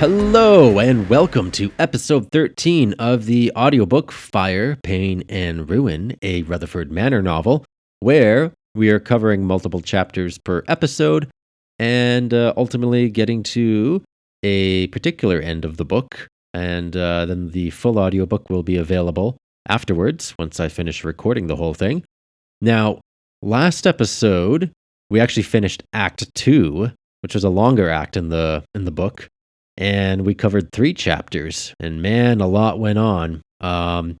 Hello, and welcome to episode 13 of the audiobook Fire, Pain, and Ruin, a Rutherford Manor novel, where we are covering multiple chapters per episode and uh, ultimately getting to a particular end of the book. And uh, then the full audiobook will be available afterwards once I finish recording the whole thing. Now, last episode, we actually finished Act 2, which was a longer act in the in the book and we covered three chapters. And man, a lot went on. Um,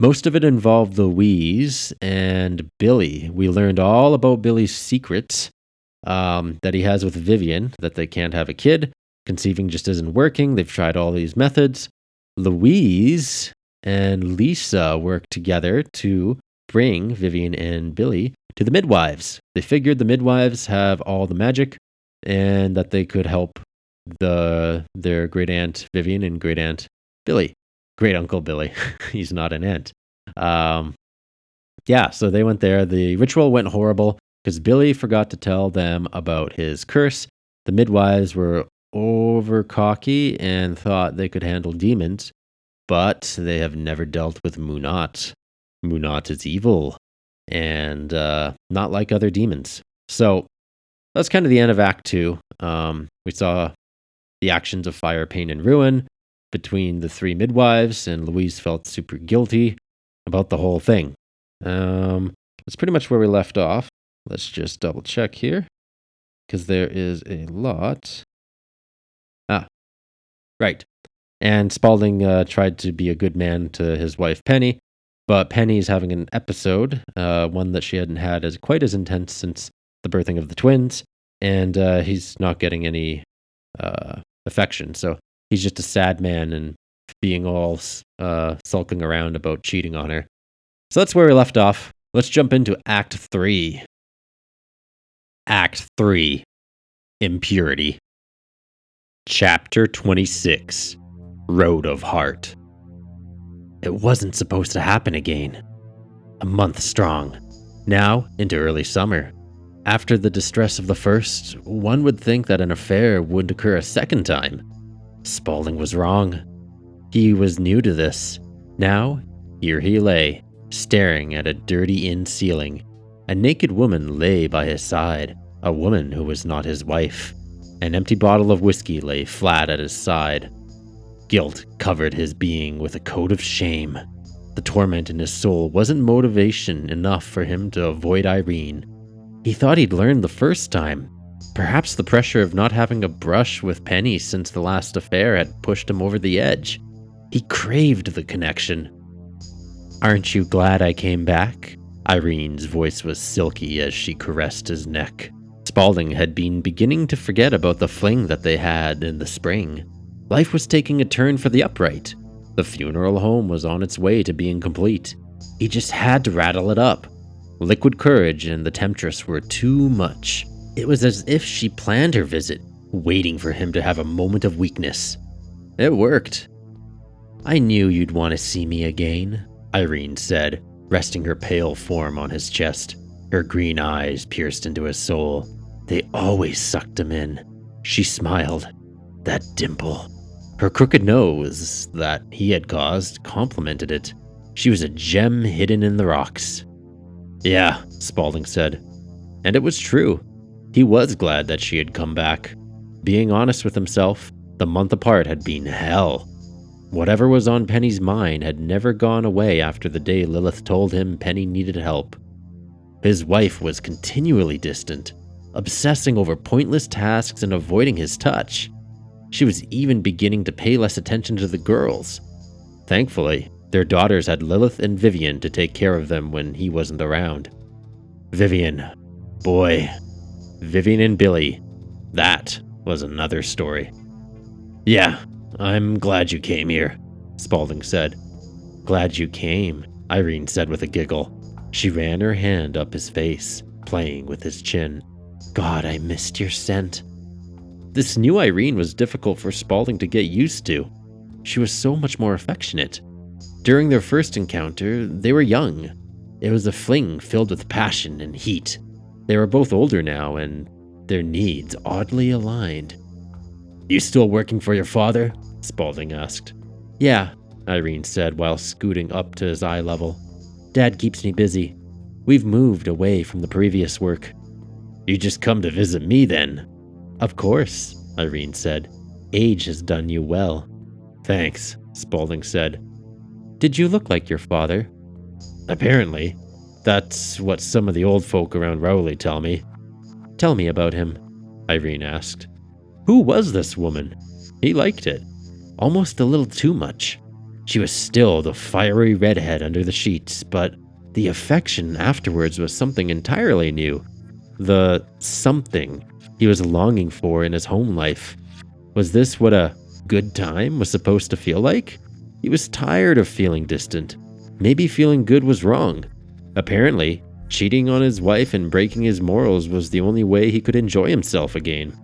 most of it involved Louise and Billy. We learned all about Billy's secrets um, that he has with Vivian, that they can't have a kid. Conceiving just isn't working. They've tried all these methods. Louise and Lisa worked together to bring Vivian and Billy to the midwives. They figured the midwives have all the magic and that they could help the their great aunt Vivian and great aunt Billy, great uncle Billy. He's not an aunt. Um, yeah, so they went there. The ritual went horrible because Billy forgot to tell them about his curse. The midwives were over cocky and thought they could handle demons, but they have never dealt with Munat. Munat is evil and uh, not like other demons. So that's kind of the end of Act Two. Um, we saw the actions of fire, pain, and ruin between the three midwives, and Louise felt super guilty about the whole thing. Um, that's pretty much where we left off. Let's just double check here because there is a lot. Ah, right. And Spaulding uh, tried to be a good man to his wife Penny, but Penny's having an episode, uh, one that she hadn't had as quite as intense since the birthing of the twins, and uh, he's not getting any uh, affection. So he's just a sad man and being all uh, sulking around about cheating on her. So that's where we left off. Let's jump into Act 3. Act 3 Impurity. Chapter 26 Road of Heart. It wasn't supposed to happen again. A month strong. Now into early summer. After the distress of the first, one would think that an affair would occur a second time. Spaulding was wrong. He was new to this. Now, here he lay, staring at a dirty inn ceiling. A naked woman lay by his side, a woman who was not his wife. An empty bottle of whiskey lay flat at his side. Guilt covered his being with a coat of shame. The torment in his soul wasn't motivation enough for him to avoid Irene. He thought he'd learned the first time. Perhaps the pressure of not having a brush with Penny since the last affair had pushed him over the edge. He craved the connection. Aren't you glad I came back? Irene's voice was silky as she caressed his neck. Spaulding had been beginning to forget about the fling that they had in the spring. Life was taking a turn for the upright. The funeral home was on its way to being complete. He just had to rattle it up. Liquid courage and the temptress were too much. It was as if she planned her visit, waiting for him to have a moment of weakness. It worked. I knew you'd want to see me again, Irene said, resting her pale form on his chest. Her green eyes pierced into his soul. They always sucked him in. She smiled. That dimple. Her crooked nose that he had caused complemented it. She was a gem hidden in the rocks. Yeah, Spaulding said. And it was true. He was glad that she had come back. Being honest with himself, the month apart had been hell. Whatever was on Penny's mind had never gone away after the day Lilith told him Penny needed help. His wife was continually distant, obsessing over pointless tasks and avoiding his touch. She was even beginning to pay less attention to the girls. Thankfully, their daughters had Lilith and Vivian to take care of them when he wasn't around. Vivian, boy, Vivian and Billy, that was another story. Yeah, I'm glad you came here, Spaulding said. Glad you came, Irene said with a giggle. She ran her hand up his face, playing with his chin. God, I missed your scent. This new Irene was difficult for Spaulding to get used to. She was so much more affectionate, during their first encounter, they were young. It was a fling filled with passion and heat. They were both older now, and their needs oddly aligned. You still working for your father? Spaulding asked. Yeah, Irene said while scooting up to his eye level. Dad keeps me busy. We've moved away from the previous work. You just come to visit me then? Of course, Irene said. Age has done you well. Thanks, Spaulding said. Did you look like your father? Apparently. That's what some of the old folk around Rowley tell me. Tell me about him, Irene asked. Who was this woman? He liked it. Almost a little too much. She was still the fiery redhead under the sheets, but the affection afterwards was something entirely new. The something he was longing for in his home life. Was this what a good time was supposed to feel like? He was tired of feeling distant. Maybe feeling good was wrong. Apparently, cheating on his wife and breaking his morals was the only way he could enjoy himself again.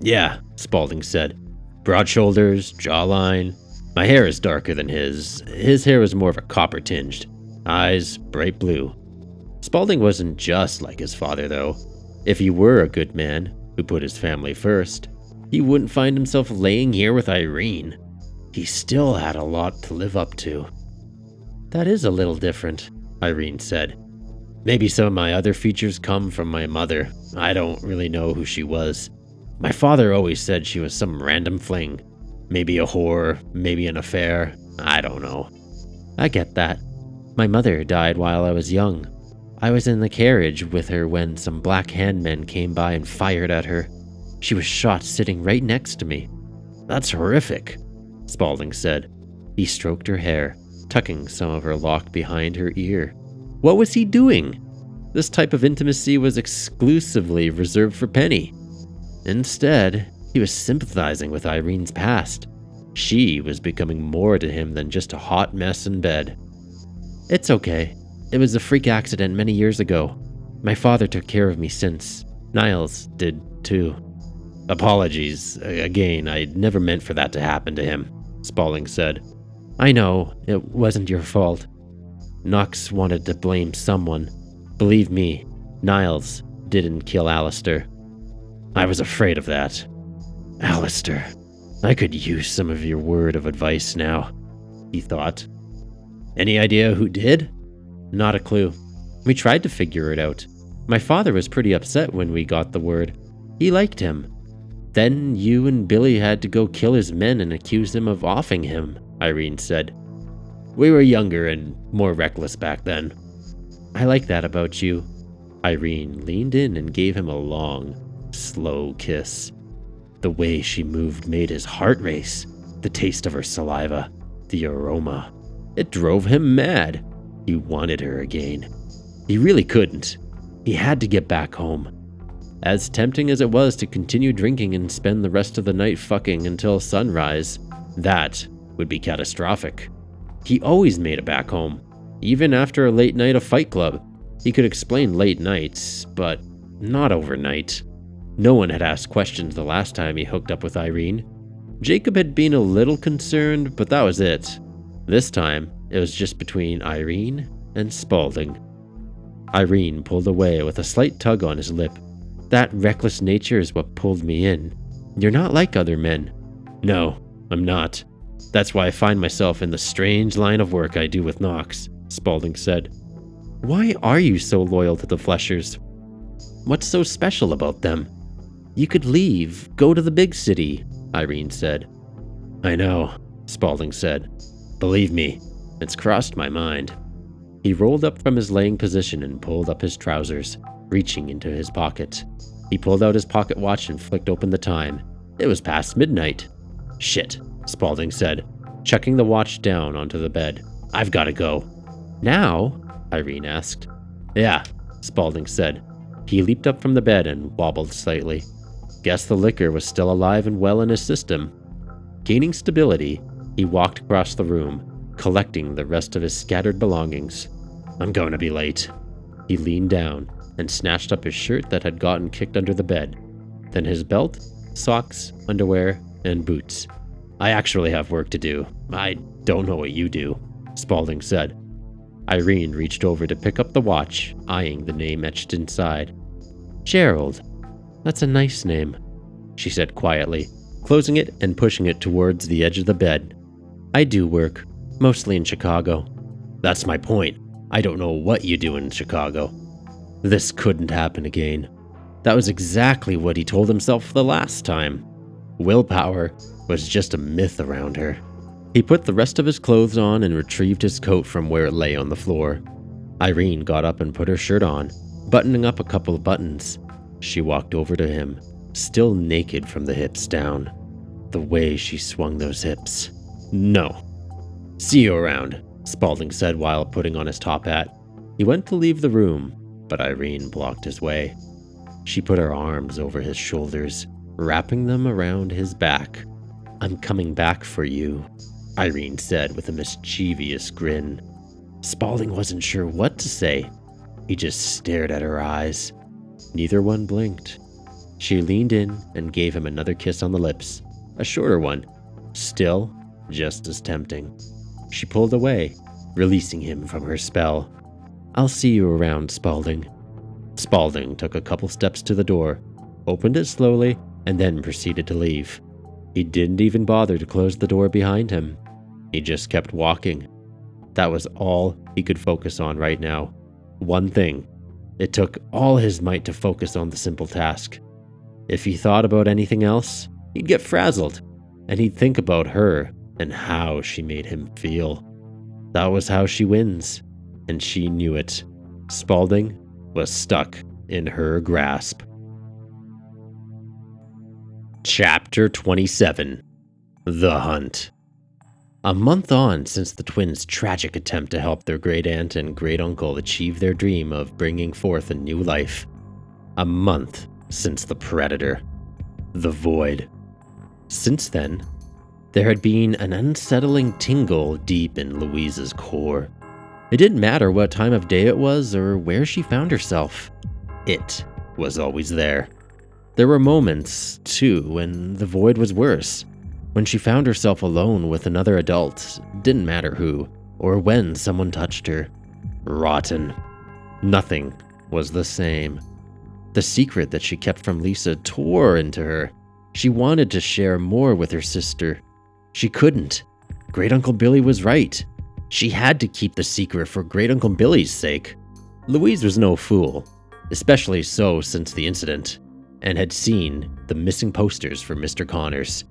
Yeah, Spaulding said. Broad shoulders, jawline. My hair is darker than his. His hair was more of a copper tinged. Eyes, bright blue. Spaulding wasn't just like his father, though. If he were a good man who put his family first, he wouldn't find himself laying here with Irene. He still had a lot to live up to. That is a little different, Irene said. Maybe some of my other features come from my mother. I don't really know who she was. My father always said she was some random fling. Maybe a whore, maybe an affair. I don't know. I get that. My mother died while I was young. I was in the carriage with her when some black handmen came by and fired at her. She was shot sitting right next to me. That's horrific, Spaulding said. He stroked her hair, tucking some of her lock behind her ear. What was he doing? This type of intimacy was exclusively reserved for Penny. Instead, he was sympathizing with Irene's past. She was becoming more to him than just a hot mess in bed. It's okay. It was a freak accident many years ago. My father took care of me since. Niles did too. Apologies. Again, I never meant for that to happen to him, Spaulding said. I know, it wasn't your fault. Knox wanted to blame someone. Believe me, Niles didn't kill Alistair. I was afraid of that. Alistair, I could use some of your word of advice now, he thought. Any idea who did? Not a clue. We tried to figure it out. My father was pretty upset when we got the word. He liked him. Then you and Billy had to go kill his men and accuse them of offing him, Irene said. We were younger and more reckless back then. I like that about you. Irene leaned in and gave him a long, slow kiss. The way she moved made his heart race. The taste of her saliva, the aroma. It drove him mad. He wanted her again. He really couldn't. He had to get back home. As tempting as it was to continue drinking and spend the rest of the night fucking until sunrise, that would be catastrophic. He always made it back home, even after a late night of Fight Club. He could explain late nights, but not overnight. No one had asked questions the last time he hooked up with Irene. Jacob had been a little concerned, but that was it. This time, it was just between Irene and Spaulding. Irene pulled away with a slight tug on his lip. That reckless nature is what pulled me in. You're not like other men. No, I'm not. That's why I find myself in the strange line of work I do with Knox, Spaulding said. Why are you so loyal to the Fleshers? What's so special about them? You could leave, go to the big city, Irene said. I know, Spaulding said. Believe me, it's crossed my mind. He rolled up from his laying position and pulled up his trousers, reaching into his pocket. He pulled out his pocket watch and flicked open the time. It was past midnight. Shit, Spaulding said, chucking the watch down onto the bed. I've got to go. Now? Irene asked. Yeah, Spaulding said. He leaped up from the bed and wobbled slightly. Guess the liquor was still alive and well in his system. Gaining stability, he walked across the room, collecting the rest of his scattered belongings. I'm going to be late. He leaned down and snatched up his shirt that had gotten kicked under the bed, then his belt, socks, underwear, and boots. I actually have work to do. I don't know what you do, Spaulding said. Irene reached over to pick up the watch, eyeing the name etched inside. Gerald, that's a nice name. she said quietly, closing it and pushing it towards the edge of the bed. I do work, mostly in Chicago. That's my point. I don't know what you do in Chicago. This couldn't happen again. That was exactly what he told himself the last time. Willpower was just a myth around her. He put the rest of his clothes on and retrieved his coat from where it lay on the floor. Irene got up and put her shirt on, buttoning up a couple of buttons. She walked over to him, still naked from the hips down. The way she swung those hips. No. See you around, Spaulding said while putting on his top hat. He went to leave the room, but Irene blocked his way. She put her arms over his shoulders, wrapping them around his back. I'm coming back for you, Irene said with a mischievous grin. Spaulding wasn't sure what to say. He just stared at her eyes. Neither one blinked. She leaned in and gave him another kiss on the lips, a shorter one, still just as tempting. She pulled away, releasing him from her spell. I'll see you around, Spaulding. Spaulding took a couple steps to the door, opened it slowly, and then proceeded to leave. He didn't even bother to close the door behind him. He just kept walking. That was all he could focus on right now. One thing. It took all his might to focus on the simple task. If he thought about anything else, he'd get frazzled, and he'd think about her and how she made him feel. That was how she wins, and she knew it. Spaulding was stuck in her grasp. Chapter 27 The Hunt. A month on since the twins' tragic attempt to help their great aunt and great uncle achieve their dream of bringing forth a new life. A month since the predator, the void. Since then, there had been an unsettling tingle deep in Louise's core. It didn't matter what time of day it was or where she found herself, it was always there. There were moments, too, when the void was worse. When she found herself alone with another adult, didn't matter who, or when someone touched her. Rotten. Nothing was the same. The secret that she kept from Lisa tore into her. She wanted to share more with her sister. She couldn't. Great Uncle Billy was right. She had to keep the secret for Great Uncle Billy's sake. Louise was no fool, especially so since the incident, and had seen the missing posters for Mr. Connors.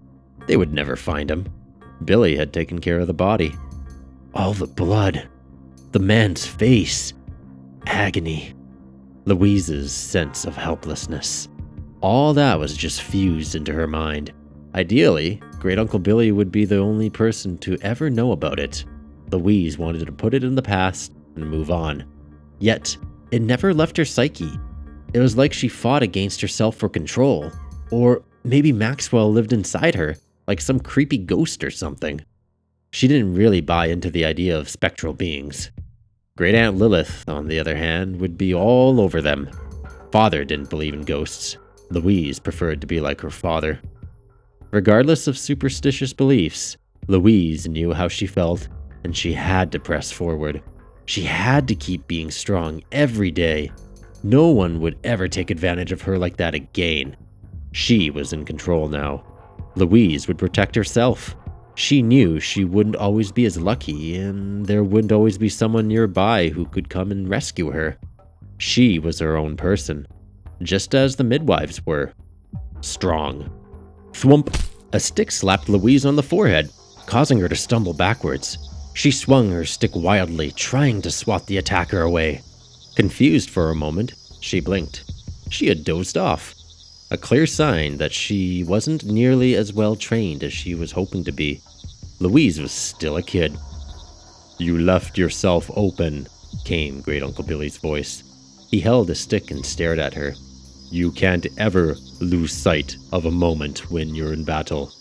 They would never find him. Billy had taken care of the body. All the blood. The man's face. Agony. Louise's sense of helplessness. All that was just fused into her mind. Ideally, Great Uncle Billy would be the only person to ever know about it. Louise wanted to put it in the past and move on. Yet, it never left her psyche. It was like she fought against herself for control. Or maybe Maxwell lived inside her, like some creepy ghost or something. She didn't really buy into the idea of spectral beings. Great Aunt Lilith, on the other hand, would be all over them. Father didn't believe in ghosts. Louise preferred to be like her father. Regardless of superstitious beliefs, Louise knew how she felt and she had to press forward. She had to keep being strong every day. No one would ever take advantage of her like that again. She was in control now. Louise would protect herself. She knew she wouldn't always be as lucky, and there wouldn't always be someone nearby who could come and rescue her. She was her own person, just as the midwives were. Strong. Thwump! A stick slapped Louise on the forehead, causing her to stumble backwards. She swung her stick wildly, trying to swat the attacker away. Confused for a moment, she blinked. She had dozed off. A clear sign that she wasn't nearly as well trained as she was hoping to be. Louise was still a kid. You left yourself open, came Great Uncle Billy's voice. He held a stick and stared at her. You can't ever lose sight of a moment when you're in battle.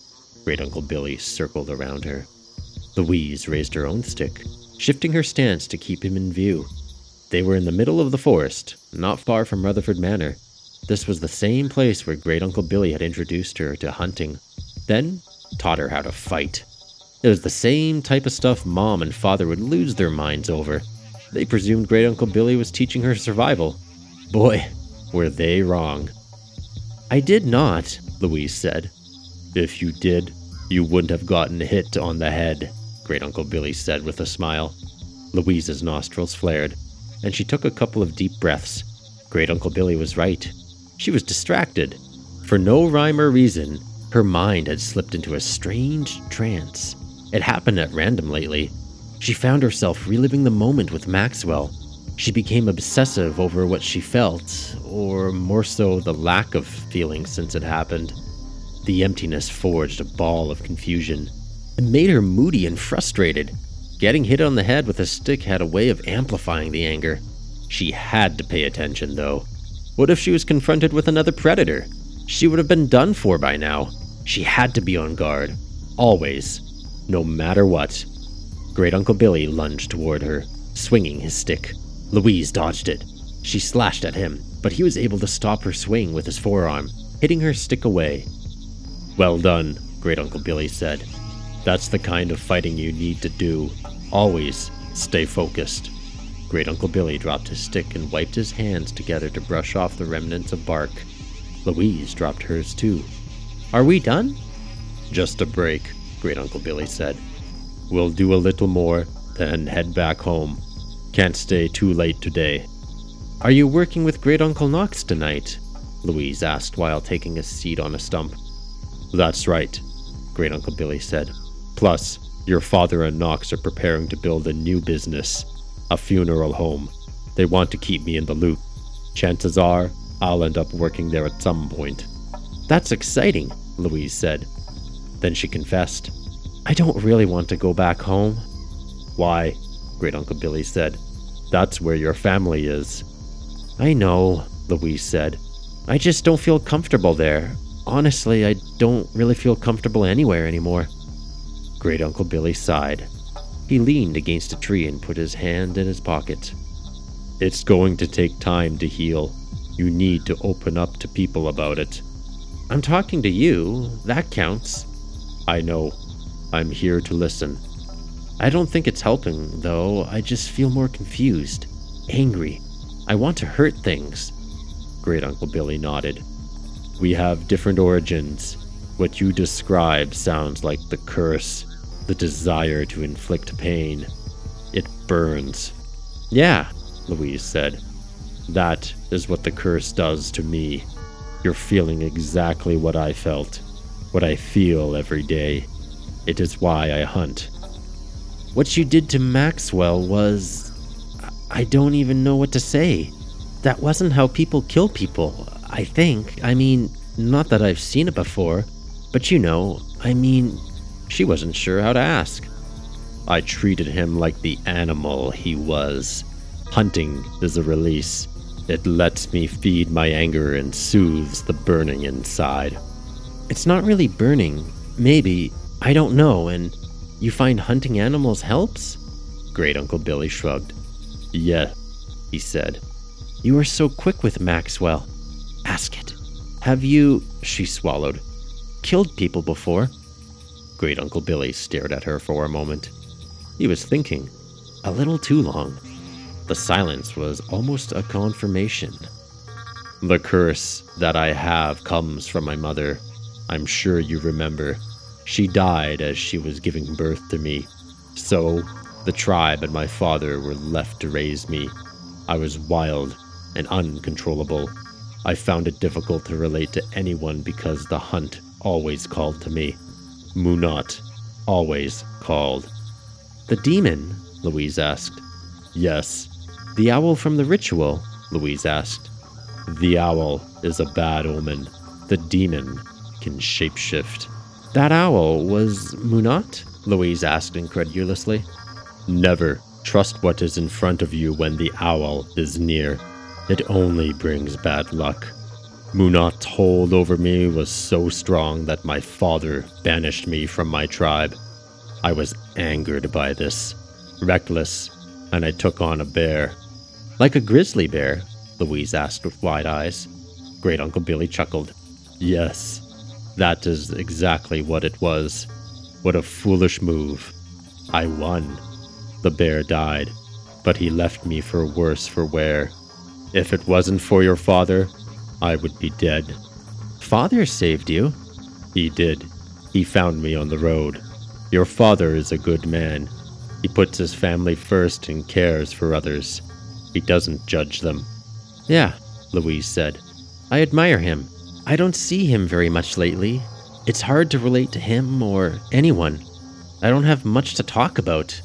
Great Uncle Billy circled around her. Louise raised her own stick, shifting her stance to keep him in view. They were in the middle of the forest, not far from Rutherford Manor. This was the same place where Great Uncle Billy had introduced her to hunting, then taught her how to fight. It was the same type of stuff Mom and Father would lose their minds over. They presumed Great Uncle Billy was teaching her survival. Boy, were they wrong. I did not, Louise said. If you did, you wouldn't have gotten hit on the head, Great Uncle Billy said with a smile. Louise's nostrils flared, and she took a couple of deep breaths. Great Uncle Billy was right. She was distracted. For no rhyme or reason, her mind had slipped into a strange trance. It happened at random lately. She found herself reliving the moment with Maxwell. She became obsessive over what she felt, or more so the lack of feeling since it happened. The emptiness forged a ball of confusion. It made her moody and frustrated. Getting hit on the head with a stick had a way of amplifying the anger. She had to pay attention, though. What if she was confronted with another predator? She would have been done for by now. She had to be on guard. Always. No matter what. Great Uncle Billy lunged toward her, swinging his stick. Louise dodged it. She slashed at him, but he was able to stop her swing with his forearm, hitting her stick away. Well done, Great Uncle Billy said. That's the kind of fighting you need to do. Always stay focused. Great Uncle Billy dropped his stick and wiped his hands together to brush off the remnants of bark. Louise dropped hers too. Are we done? Just a break, Great Uncle Billy said. We'll do a little more, then head back home. Can't stay too late today. Are you working with Great Uncle Knox tonight? Louise asked while taking a seat on a stump. That's right, Great Uncle Billy said. Plus, your father and Knox are preparing to build a new business, a funeral home. They want to keep me in the loop. Chances are, I'll end up working there at some point. That's exciting, Louise said. Then she confessed, I don't really want to go back home. Why? Great Uncle Billy said. That's where your family is. I know, Louise said. I just don't feel comfortable there. Honestly, I don't really feel comfortable anywhere anymore. Great Uncle Billy sighed. He leaned against a tree and put his hand in his pocket. It's going to take time to heal. You need to open up to people about it. I'm talking to you. That counts. I know. I'm here to listen. I don't think it's helping, though. I just feel more confused, angry. I want to hurt things. Great Uncle Billy nodded. We have different origins. What you describe sounds like the curse, the desire to inflict pain. It burns. Yeah, Louise said. That is what the curse does to me. You're feeling exactly what I felt, what I feel every day. It is why I hunt. What you did to Maxwell was. I don't even know what to say. That wasn't how people kill people, I think. I mean, not that I've seen it before, but you know, I mean, she wasn't sure how to ask. I treated him like the animal he was. Hunting is a release. It lets me feed my anger and soothes the burning inside. It's not really burning. Maybe. I don't know. And you find hunting animals helps? Great Uncle Billy shrugged. Yeah, he said. You are so quick with Maxwell. Ask it. Have you, she swallowed, killed people before? Great Uncle Billy stared at her for a moment. He was thinking, a little too long. The silence was almost a confirmation. The curse that I have comes from my mother. I'm sure you remember. She died as she was giving birth to me. So, the tribe and my father were left to raise me. I was wild and uncontrollable. I found it difficult to relate to anyone because the hunt always called to me. Munat always called. The demon? Louise asked. Yes. The owl from the ritual? Louise asked. The owl is a bad omen. The demon can shapeshift. That owl was Munat? Louise asked incredulously. Never trust what is in front of you when the owl is near. It only brings bad luck. Munat's hold over me was so strong that my father banished me from my tribe. I was angered by this, reckless, and I took on a bear. Like a grizzly bear? Louise asked with wide eyes. Great Uncle Billy chuckled. Yes, that is exactly what it was. What a foolish move. I won. The bear died, but he left me for worse for wear. If it wasn't for your father, I would be dead. father saved you. He did. He found me on the road. Your father is a good man. He puts his family first and cares for others. He doesn't judge them. Yeah, Louise said. I admire him. I don't see him very much lately. It's hard to relate to him or anyone. I don't have much to talk about.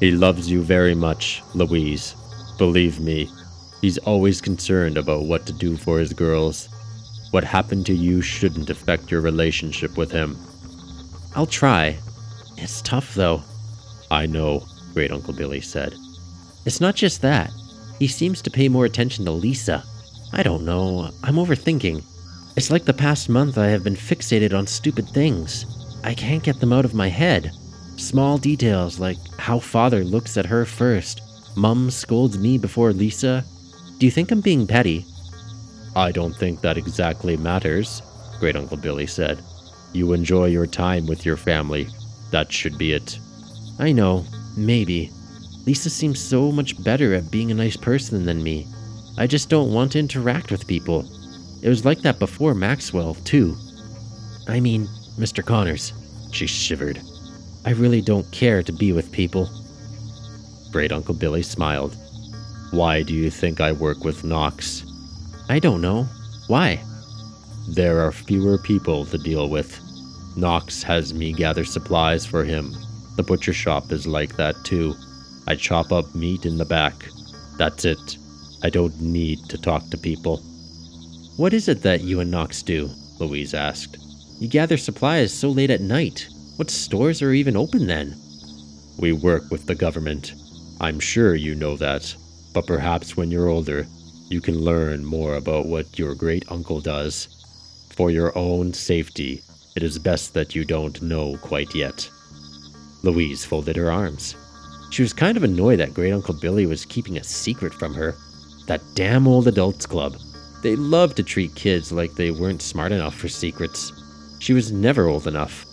He loves you very much, Louise. Believe me, he's always concerned about what to do for his girls. What happened to you shouldn't affect your relationship with him. I'll try. It's tough, though. I know, Great Uncle Billy said. It's not just that. He seems to pay more attention to Lisa. I don't know. I'm overthinking. It's like the past month I have been fixated on stupid things. I can't get them out of my head. Small details like how father looks at her first, mum scolds me before Lisa. Do you think I'm being petty? I don't think that exactly matters, Great Uncle Billy said. You enjoy your time with your family. That should be it. I know, maybe. Lisa seems so much better at being a nice person than me. I just don't want to interact with people. It was like that before Maxwell, too. I mean, Mr. Connors. She shivered. I really don't care to be with people. Great Uncle Billy smiled. Why do you think I work with Knox? I don't know. Why? There are fewer people to deal with. Knox has me gather supplies for him. The butcher shop is like that too. I chop up meat in the back. That's it. I don't need to talk to people. What is it that you and Knox do? Louise asked. You gather supplies so late at night. What stores are even open then? We work with the government. I'm sure you know that. But perhaps when you're older, you can learn more about what your great uncle does. For your own safety, it is best that you don't know quite yet. Louise folded her arms. She was kind of annoyed that Great Uncle Billy was keeping a secret from her. That damn old adults club. They love to treat kids like they weren't smart enough for secrets. She was never old enough,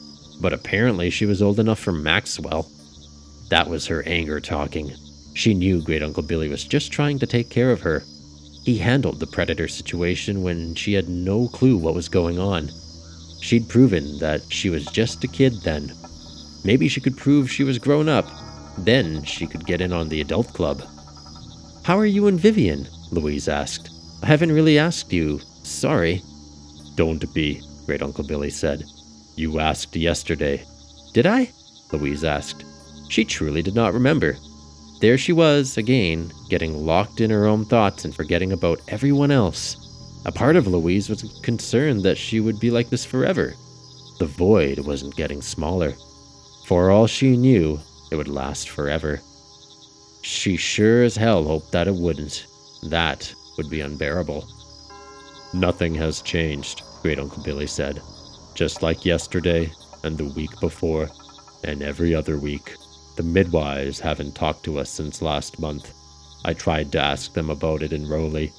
but apparently she was old enough for Maxwell. That was her anger talking. She knew Great Uncle Billy was just trying to take care of her. He handled the predator situation when she had no clue what was going on. She'd proven that she was just a kid then. Maybe she could prove she was grown up. Then she could get in on the adult club. How are you and Vivian? Louise asked. I haven't really asked you. Sorry. Don't be, Great Uncle Billy said. You asked yesterday. Did I? Louise asked. She truly did not remember. There she was, again, getting locked in her own thoughts and forgetting about everyone else. A part of Louise was concerned that she would be like this forever. The void wasn't getting smaller. For all she knew, it would last forever. She sure as hell hoped that it wouldn't. That would be unbearable. Nothing has changed, Great Uncle Billy said. Just like yesterday, and the week before, and every other week. The midwives haven't talked to us since last month. I tried to ask them about it in Rowley.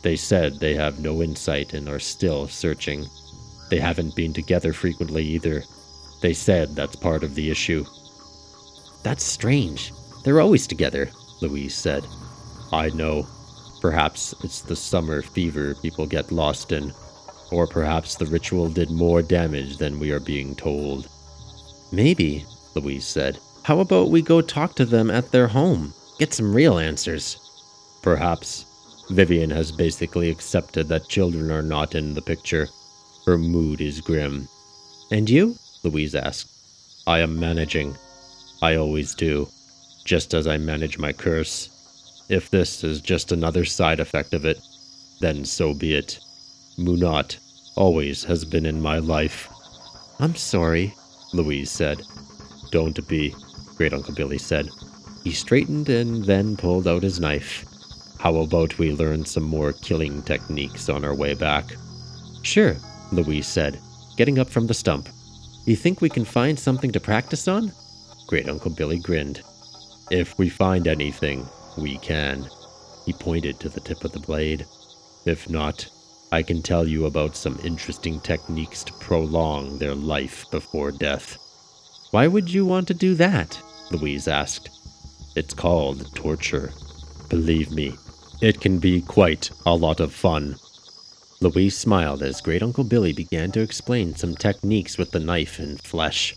They said they have no insight and are still searching. They haven't been together frequently either. They said that's part of the issue. That's strange. They're always together, Louise said. I know. Perhaps it's the summer fever people get lost in. Or perhaps the ritual did more damage than we are being told. Maybe, Louise said. How about we go talk to them at their home? Get some real answers. Perhaps. Vivian has basically accepted that children are not in the picture. Her mood is grim. And you? Louise asked. I am managing. I always do. Just as I manage my curse. If this is just another side effect of it, then so be it. Munat always has been in my life. I'm sorry, Louise said. Don't be. Great Uncle Billy said. He straightened and then pulled out his knife. How about we learn some more killing techniques on our way back? Sure, Louise said, getting up from the stump. You think we can find something to practice on? Great Uncle Billy grinned. If we find anything, we can. He pointed to the tip of the blade. If not, I can tell you about some interesting techniques to prolong their life before death. Why would you want to do that? Louise asked. It's called torture. Believe me, it can be quite a lot of fun. Louise smiled as Great Uncle Billy began to explain some techniques with the knife and flesh.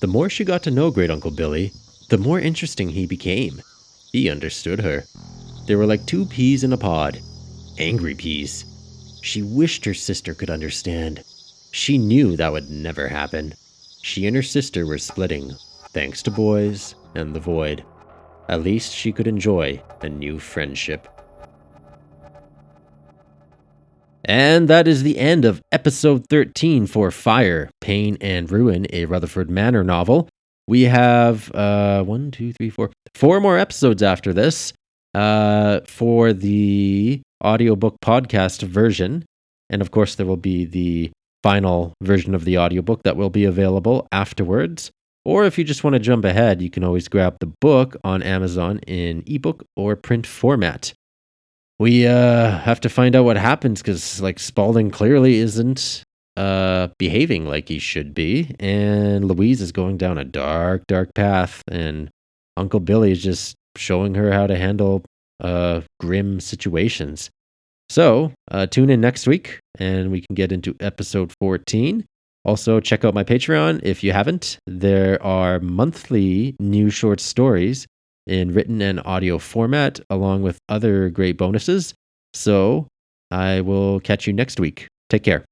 The more she got to know Great Uncle Billy, the more interesting he became. He understood her. They were like two peas in a pod. Angry peas. She wished her sister could understand. She knew that would never happen. She and her sister were splitting, thanks to boys and the void. At least she could enjoy a new friendship. And that is the end of episode 13 for Fire, Pain, and Ruin, a Rutherford Manor novel. We have uh, one, two, three, four, four more episodes after this uh, for the audiobook podcast version. And of course, there will be the final version of the audiobook that will be available afterwards. Or if you just want to jump ahead, you can always grab the book on Amazon in ebook or print format we uh, have to find out what happens because like Spaulding clearly isn't uh, behaving like he should be, and Louise is going down a dark, dark path, and Uncle Billy is just showing her how to handle uh, grim situations. So uh, tune in next week, and we can get into episode 14. Also, check out my Patreon if you haven't. There are monthly new short stories in written and audio format, along with other great bonuses. So I will catch you next week. Take care.